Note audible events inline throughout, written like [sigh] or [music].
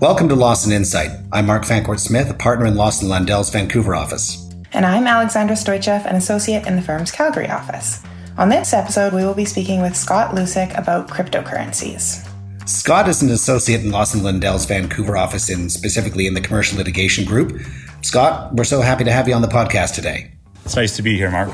Welcome to Lawson Insight. I'm Mark Fancourt Smith, a partner in Lawson Lundell's Vancouver office. And I'm Alexandra Stoichev, an associate in the firm's Calgary office. On this episode, we will be speaking with Scott Lusick about cryptocurrencies. Scott is an associate in Lawson Lundell's Vancouver office, and specifically in the commercial litigation group. Scott, we're so happy to have you on the podcast today. It's nice to be here, Mark.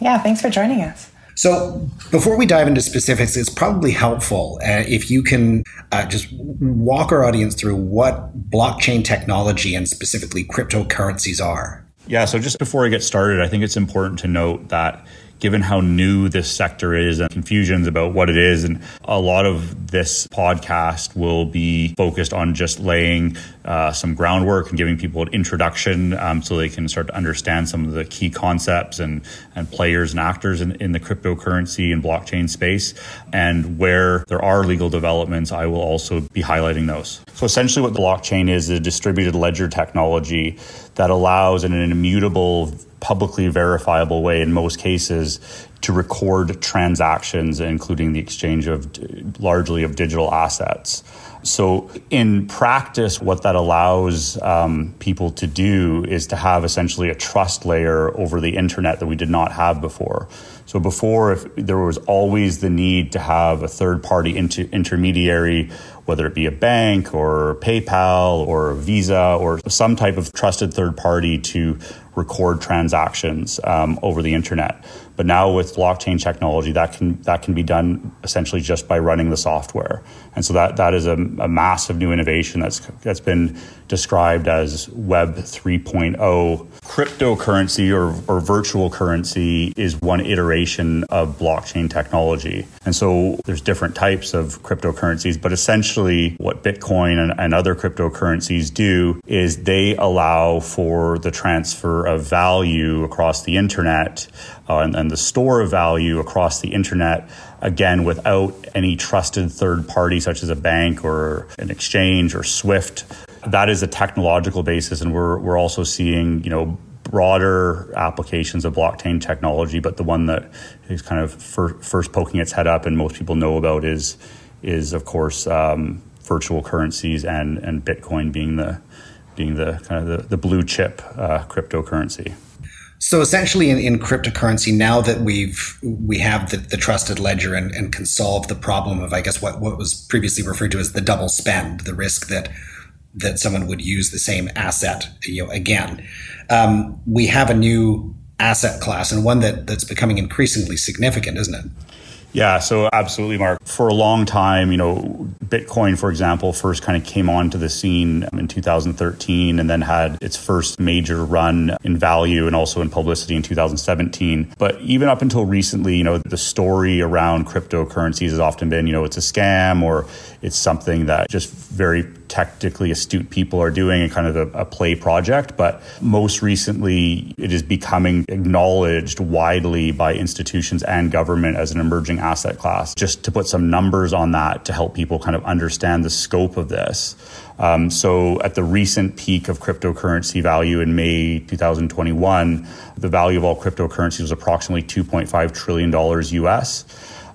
Yeah, thanks for joining us. So, before we dive into specifics, it's probably helpful uh, if you can uh, just walk our audience through what blockchain technology and specifically cryptocurrencies are. Yeah, so just before I get started, I think it's important to note that given how new this sector is and confusions about what it is. And a lot of this podcast will be focused on just laying uh, some groundwork and giving people an introduction um, so they can start to understand some of the key concepts and, and players and actors in, in the cryptocurrency and blockchain space. And where there are legal developments, I will also be highlighting those. So essentially, what the blockchain is is a distributed ledger technology that allows an immutable publicly verifiable way in most cases to record transactions, including the exchange of largely of digital assets. So, in practice, what that allows um, people to do is to have essentially a trust layer over the internet that we did not have before. So, before, if there was always the need to have a third party inter- intermediary, whether it be a bank or PayPal or Visa or some type of trusted third party to record transactions um, over the internet. But now with blockchain technology, that can that can be done essentially just by running the software. And so that that is a, a massive new innovation that's that's been described as Web 3.0. Cryptocurrency or, or virtual currency is one iteration of blockchain technology. And so there's different types of cryptocurrencies, but essentially what Bitcoin and, and other cryptocurrencies do is they allow for the transfer of value across the internet uh, and, and the store of value across the internet again without any trusted third party such as a bank or an exchange or swift that is a technological basis. And we're, we're also seeing you know broader applications of blockchain technology but the one that is kind of fir- first poking its head up and most people know about is is of course um, virtual currencies and and bitcoin being the being the kind of the, the blue chip uh, cryptocurrency so essentially, in, in, cryptocurrency, now that we've we have the, the trusted ledger and, and, can solve the problem of, I guess, what, what was previously referred to as the double spend, the risk that that someone would use the same asset, you know, again. Um, we have a new asset class and one that that's becoming increasingly significant, isn't it? Yeah, so absolutely, Mark. For a long time, you know, Bitcoin, for example, first kind of came onto the scene in 2013 and then had its first major run in value and also in publicity in 2017. But even up until recently, you know, the story around cryptocurrencies has often been, you know, it's a scam or it's something that just very technically astute people are doing and kind of a, a, play project. But most recently, it is becoming acknowledged widely by institutions and government as an emerging asset class. Just to put some numbers on that to help people kind of understand the scope of this. Um, so, at the recent peak of cryptocurrency value in May 2021, the value of all cryptocurrencies was approximately $2.5 trillion US.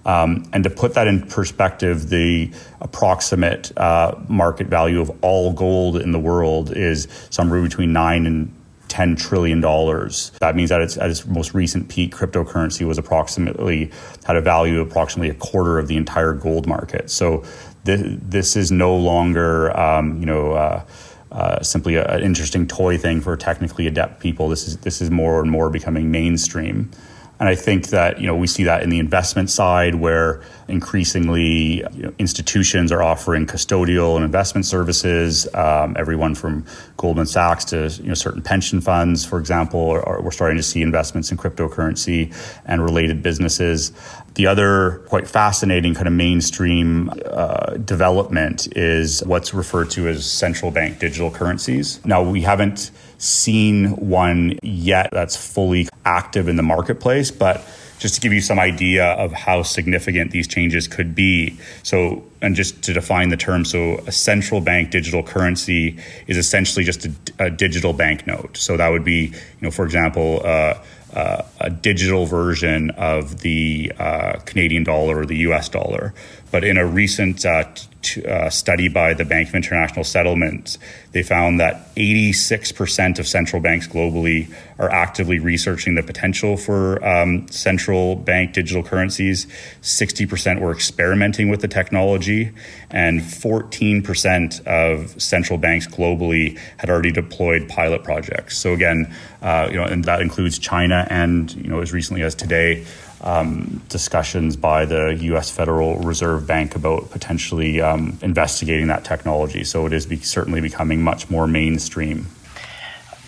Um, and to put that in perspective, the approximate uh, market value of all gold in the world is somewhere between nine and $10 trillion. That means that it's, at its most recent peak, cryptocurrency was approximately, had a value of approximately a quarter of the entire gold market. So th- this is no longer, um, you know, uh, uh, simply an interesting toy thing for technically adept people. This is, this is more and more becoming mainstream. And I think that you know we see that in the investment side, where increasingly you know, institutions are offering custodial and investment services. Um, everyone from Goldman Sachs to you know, certain pension funds, for example, are, are, we're starting to see investments in cryptocurrency and related businesses. The other quite fascinating kind of mainstream uh, development is what's referred to as central bank digital currencies. Now we haven't seen one yet that's fully active in the marketplace, but just to give you some idea of how significant these changes could be. So, and just to define the term, so a central bank digital currency is essentially just a, a digital banknote. So that would be, you know, for example, uh, uh, a digital version of the uh, Canadian dollar or the US dollar. But in a recent uh, t- uh, study by the Bank of International Settlements, they found that 86% of central banks globally are actively researching the potential for um, central bank digital currencies. 60% were experimenting with the technology, and 14% of central banks globally had already deployed pilot projects. So again, uh, you know, and that includes China and you know as recently as today um, discussions by the U.S. Federal Reserve Bank about potentially um, investigating that technology. So it is be- certainly becoming much more mainstream.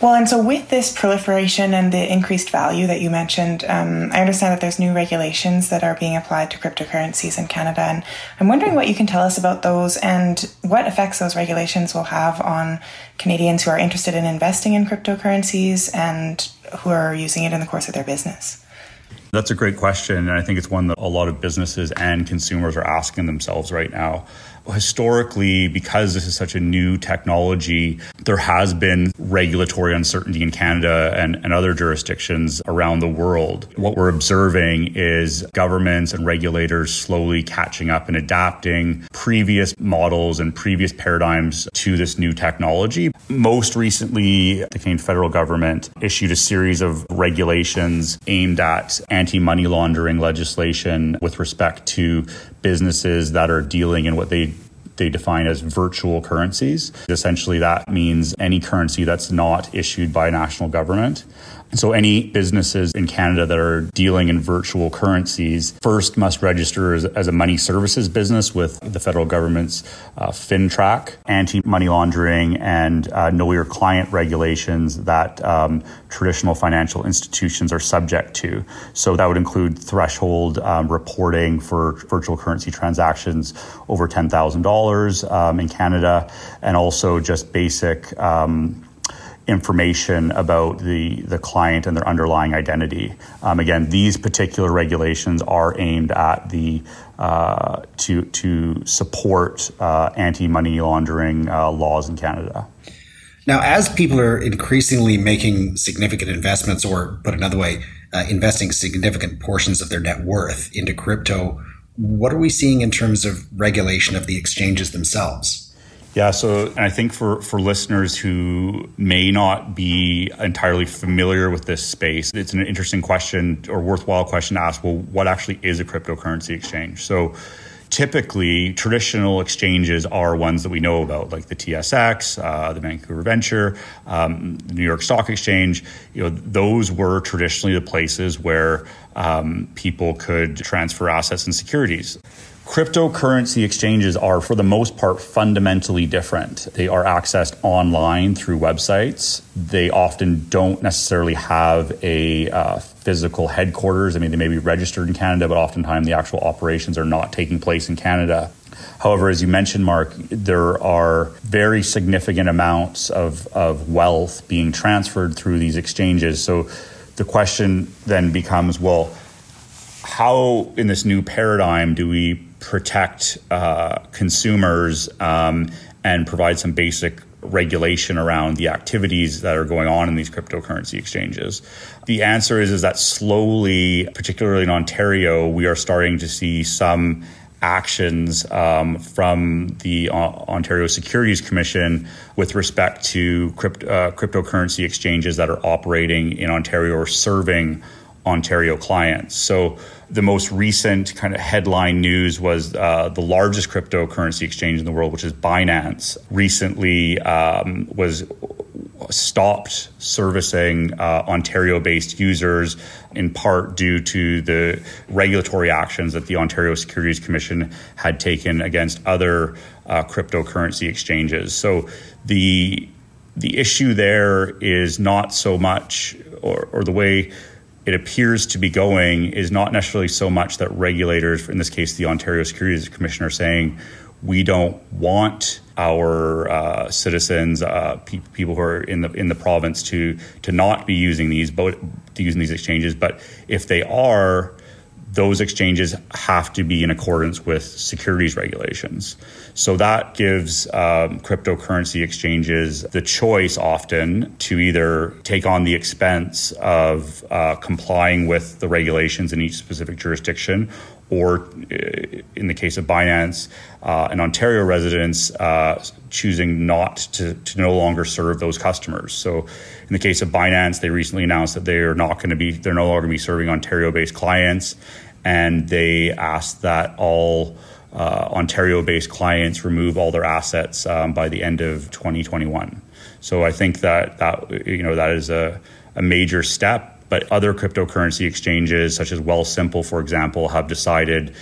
Well, and so with this proliferation and the increased value that you mentioned, um, I understand that there's new regulations that are being applied to cryptocurrencies in Canada. And I'm wondering what you can tell us about those and what effects those regulations will have on Canadians who are interested in investing in cryptocurrencies and who are using it in the course of their business. That's a great question. And I think it's one that a lot of businesses and consumers are asking themselves right now historically, because this is such a new technology, there has been regulatory uncertainty in Canada and, and other jurisdictions around the world. What we're observing is governments and regulators slowly catching up and adapting previous models and previous paradigms to this new technology. Most recently, the Canadian federal government issued a series of regulations aimed at anti money laundering legislation with respect to businesses that are dealing in what they they define as virtual currencies. Essentially, that means any currency that's not issued by a national government. So any businesses in Canada that are dealing in virtual currencies first must register as, as a money services business with the federal government's uh, FINTRAC, anti-money laundering and uh, know your client regulations that um, traditional financial institutions are subject to. So that would include threshold um, reporting for virtual currency transactions over $10,000 um, in Canada and also just basic um, information about the, the client and their underlying identity. Um, again, these particular regulations are aimed at the uh, to to support uh, anti money laundering uh, laws in Canada. Now, as people are increasingly making significant investments, or put another way, uh, investing significant portions of their net worth into crypto, what are we seeing in terms of regulation of the exchanges themselves? Yeah, so and I think for, for listeners who may not be entirely familiar with this space, it's an interesting question or worthwhile question to ask. Well, what actually is a cryptocurrency exchange? So typically, traditional exchanges are ones that we know about, like the TSX, uh, the Vancouver Venture, um, the New York Stock Exchange. You know, those were traditionally the places where um, people could transfer assets and securities. Cryptocurrency exchanges are, for the most part, fundamentally different. They are accessed online through websites. They often don't necessarily have a uh, physical headquarters. I mean, they may be registered in Canada, but oftentimes the actual operations are not taking place in Canada. However, as you mentioned, Mark, there are very significant amounts of, of wealth being transferred through these exchanges. So the question then becomes well, how in this new paradigm do we protect uh, consumers um, and provide some basic regulation around the activities that are going on in these cryptocurrency exchanges? The answer is, is that slowly, particularly in Ontario, we are starting to see some actions um, from the uh, Ontario Securities Commission with respect to crypt- uh, cryptocurrency exchanges that are operating in Ontario or serving Ontario clients. So the most recent kind of headline news was uh, the largest cryptocurrency exchange in the world, which is Binance, recently um, was stopped servicing uh, Ontario based users in part due to the regulatory actions that the Ontario Securities Commission had taken against other uh, cryptocurrency exchanges. So the the issue there is not so much, or, or the way it appears to be going is not necessarily so much that regulators, in this case the Ontario Securities Commission, are saying we don't want our uh, citizens, uh, pe- people who are in the in the province, to to not be using these, but using these exchanges. But if they are, those exchanges have to be in accordance with securities regulations. So that gives um, cryptocurrency exchanges the choice often to either take on the expense of uh, complying with the regulations in each specific jurisdiction or uh, in the case of Binance, uh, an Ontario residents uh, choosing not to, to no longer serve those customers. So in the case of Binance, they recently announced that they are not going to be, they're no longer going to be serving Ontario-based clients, and they asked that all uh, Ontario-based clients remove all their assets um, by the end of 2021. So I think that that you know that is a, a major step but other cryptocurrency exchanges, such as Wealthsimple, for example, have decided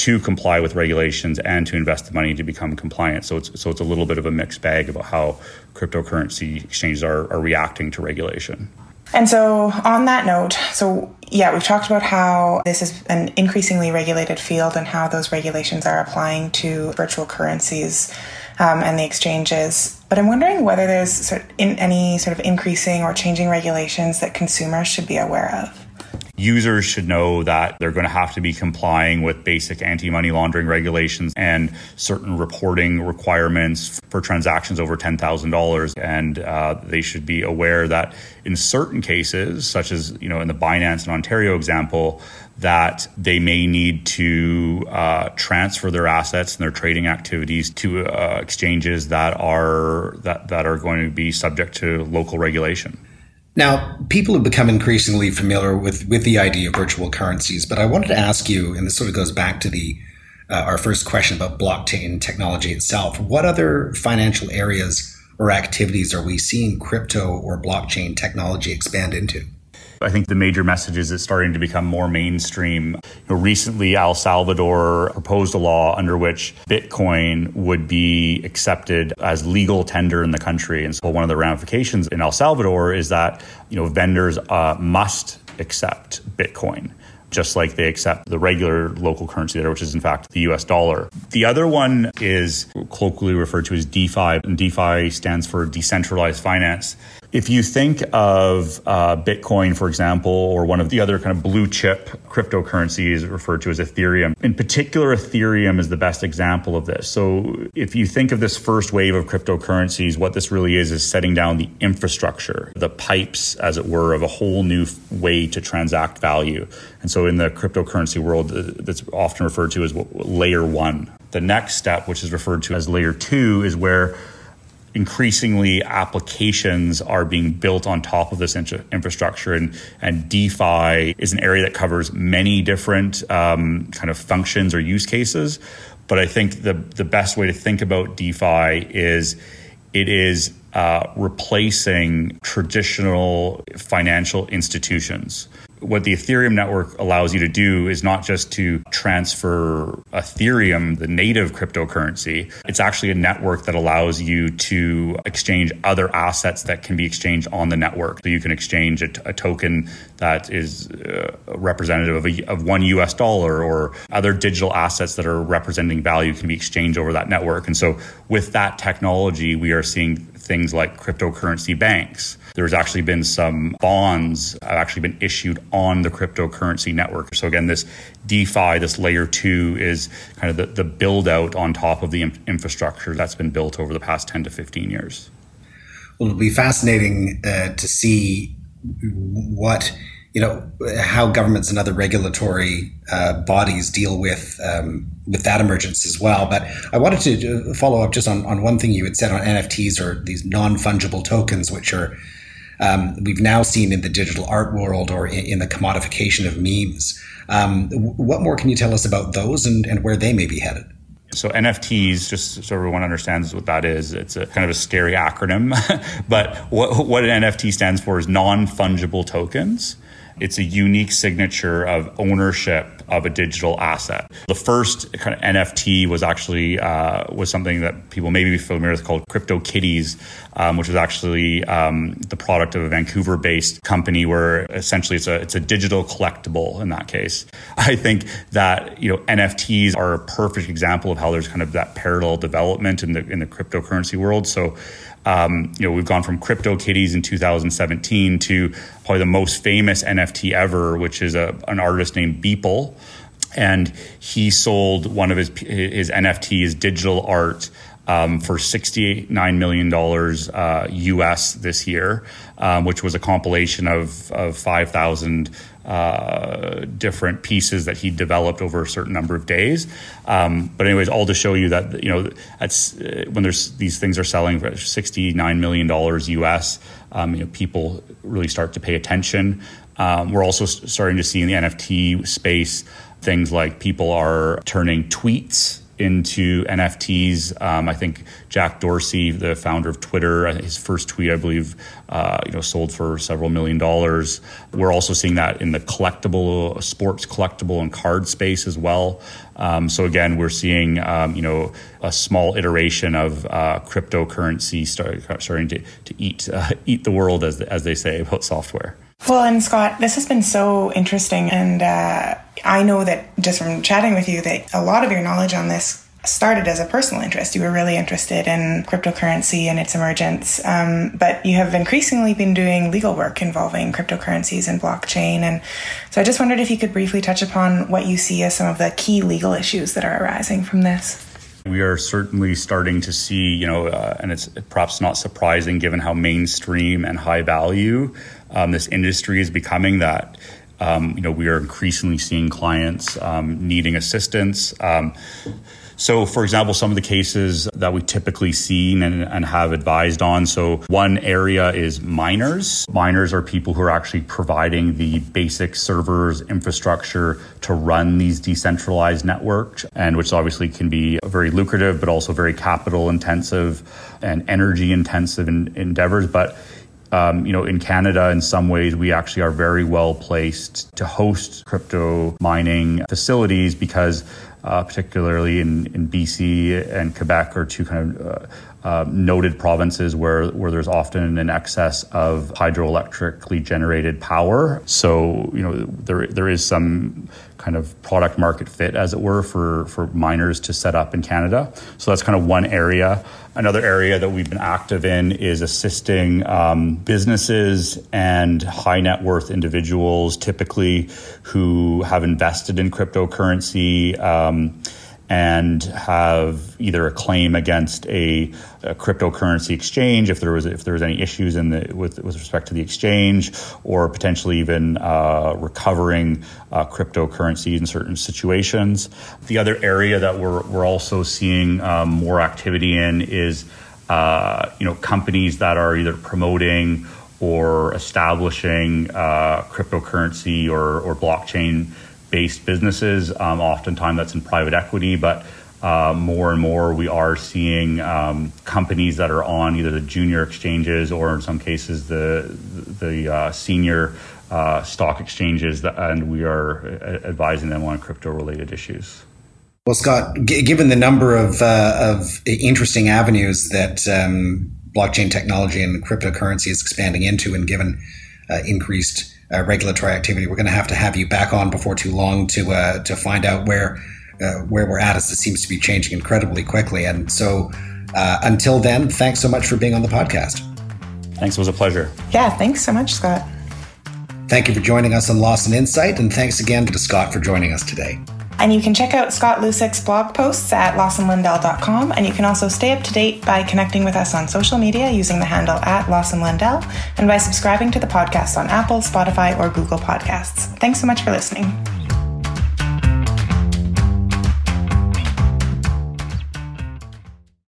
to comply with regulations and to invest the money to become compliant. So it's so it's a little bit of a mixed bag about how cryptocurrency exchanges are, are reacting to regulation. And so, on that note, so yeah, we've talked about how this is an increasingly regulated field and how those regulations are applying to virtual currencies um, and the exchanges. But I'm wondering whether there's sort of in any sort of increasing or changing regulations that consumers should be aware of. Users should know that they're going to have to be complying with basic anti money laundering regulations and certain reporting requirements for transactions over $10,000. And uh, they should be aware that in certain cases, such as you know in the Binance and Ontario example, that they may need to uh, transfer their assets and their trading activities to uh, exchanges that are that, that are going to be subject to local regulation. Now, people have become increasingly familiar with, with the idea of virtual currencies, but I wanted to ask you, and this sort of goes back to the uh, our first question about blockchain technology itself. What other financial areas or activities are we seeing crypto or blockchain technology expand into? I think the major message is it's starting to become more mainstream. You know, recently, El Salvador proposed a law under which Bitcoin would be accepted as legal tender in the country. And so one of the ramifications in El Salvador is that, you know, vendors uh, must accept Bitcoin just like they accept the regular local currency there, which is in fact the US dollar. The other one is colloquially referred to as DeFi, and DeFi stands for decentralized finance. If you think of uh, Bitcoin, for example, or one of the other kind of blue chip cryptocurrencies referred to as Ethereum, in particular, Ethereum is the best example of this. So if you think of this first wave of cryptocurrencies, what this really is is setting down the infrastructure, the pipes, as it were, of a whole new way to transact value. And so in the cryptocurrency world, that's often referred to as layer one. The next step, which is referred to as layer two, is where increasingly applications are being built on top of this infrastructure and, and defi is an area that covers many different um, kind of functions or use cases. But i think the, the best way to think about defi is it is uh, replacing traditional financial institutions what the Ethereum network allows you to do is not just to transfer Ethereum, the native cryptocurrency. It's actually a network that allows you to exchange other assets that can be exchanged on the network. So you can exchange a, t- a token that is uh, representative of, a, of one US dollar or other digital assets that are representing value can be exchanged over that network. And so with that technology, we are seeing things like cryptocurrency banks there's actually been some bonds have actually been issued on the cryptocurrency network. So again, this DeFi, this layer two, is kind of the, the build out on top of the infrastructure that's been built over the past 10 to 15 years. Well, it'll be fascinating uh, to see what you know how governments and other regulatory uh, bodies deal with um, with that emergence as well. But I wanted to uh, follow up just on, on one thing you had said on NFTs or these non fungible tokens, which are um, we've now seen in the digital art world or in, in the commodification of memes. Um, what more can you tell us about those and, and where they may be headed? So NFTs, just so everyone understands what that is, it's a kind of a scary acronym. [laughs] but what, what an NFT stands for is non-fungible tokens. It's a unique signature of ownership of a digital asset. The first kind of NFT was actually uh, was something that people may be familiar with called CryptoKitties, um, which was actually um, the product of a Vancouver-based company where essentially it's a it's a digital collectible in that case. [laughs] I think that you know NFTs are a perfect example of how there's kind of that parallel development in the in the cryptocurrency world. So Um, you know, we've gone from Crypto Kitties in 2017 to probably the most famous NFT ever, which is a, an artist named Beeple. And he sold one of his his NFTs, digital art, um, for $69 million uh, US this year, um, which was a compilation of, of 5,000 uh, different pieces that he developed over a certain number of days. Um, but anyways, all to show you that you know that's uh, when there's these things are selling for 69 million dollars US. Um, you know, people really start to pay attention. Um, we're also starting to see in the NFT space things like people are turning tweets into NFTs. Um, I think Jack Dorsey, the founder of Twitter, uh, his first tweet, I believe, uh, you know, sold for several million dollars. We're also seeing that in the collectible, sports collectible and card space as well. Um, so again, we're seeing, um, you know, a small iteration of uh, cryptocurrency start, starting to, to eat uh, eat the world, as as they say about software. Well, and Scott, this has been so interesting. And uh, I know that just from chatting with you, that a lot of your knowledge on this started as a personal interest. You were really interested in cryptocurrency and its emergence, um, but you have increasingly been doing legal work involving cryptocurrencies and blockchain. And so I just wondered if you could briefly touch upon what you see as some of the key legal issues that are arising from this. We are certainly starting to see, you know, uh, and it's perhaps not surprising given how mainstream and high value um, this industry is becoming that. Um, you know, we are increasingly seeing clients um, needing assistance. Um, so, for example, some of the cases that we typically see and, and, have advised on. So, one area is miners. Miners are people who are actually providing the basic servers infrastructure to run these decentralized networks, and which obviously can be very lucrative, but also very capital intensive and energy intensive in, endeavors. But um, you know, in Canada, in some ways, we actually are very well placed to host crypto mining facilities because uh, particularly in, in BC and Quebec, are two kind of uh, uh, noted provinces where, where there's often an excess of hydroelectrically generated power. So, you know, there, there is some kind of product market fit, as it were, for, for miners to set up in Canada. So that's kind of one area. Another area that we've been active in is assisting um, businesses and high net worth individuals, typically who have invested in cryptocurrency. Um, and have either a claim against a, a, cryptocurrency exchange if there was if there was any issues in the with with respect to the exchange, or potentially even uh, recovering uh, cryptocurrency in certain situations. The other area that we're we're also seeing um, more activity in is uh, you know companies that are either promoting or establishing uh, cryptocurrency or or blockchain based businesses. Um, oftentimes that's in private equity, but uh, more and more we are seeing um, companies that are on either the junior exchanges or in some cases the the uh, senior uh, stock exchanges, that, and we are uh, advising them on crypto related issues. Well, Scott, g- given the number of uh, of interesting avenues that um, blockchain technology and cryptocurrency is expanding into, and given uh, increased uh, regulatory activity. We're going to have to have you back on before too long to uh, to find out where uh, where we're at, as it seems to be changing incredibly quickly. And so, uh, until then, thanks so much for being on the podcast. Thanks, it was a pleasure. Yeah, thanks so much, Scott. Thank you for joining us on Lawson Insight, and thanks again to Scott for joining us today. And you can check out Scott Lusik's blog posts at lawsonlundell.com. And you can also stay up to date by connecting with us on social media using the handle at lawsonlindell and by subscribing to the podcast on Apple, Spotify, or Google Podcasts. Thanks so much for listening.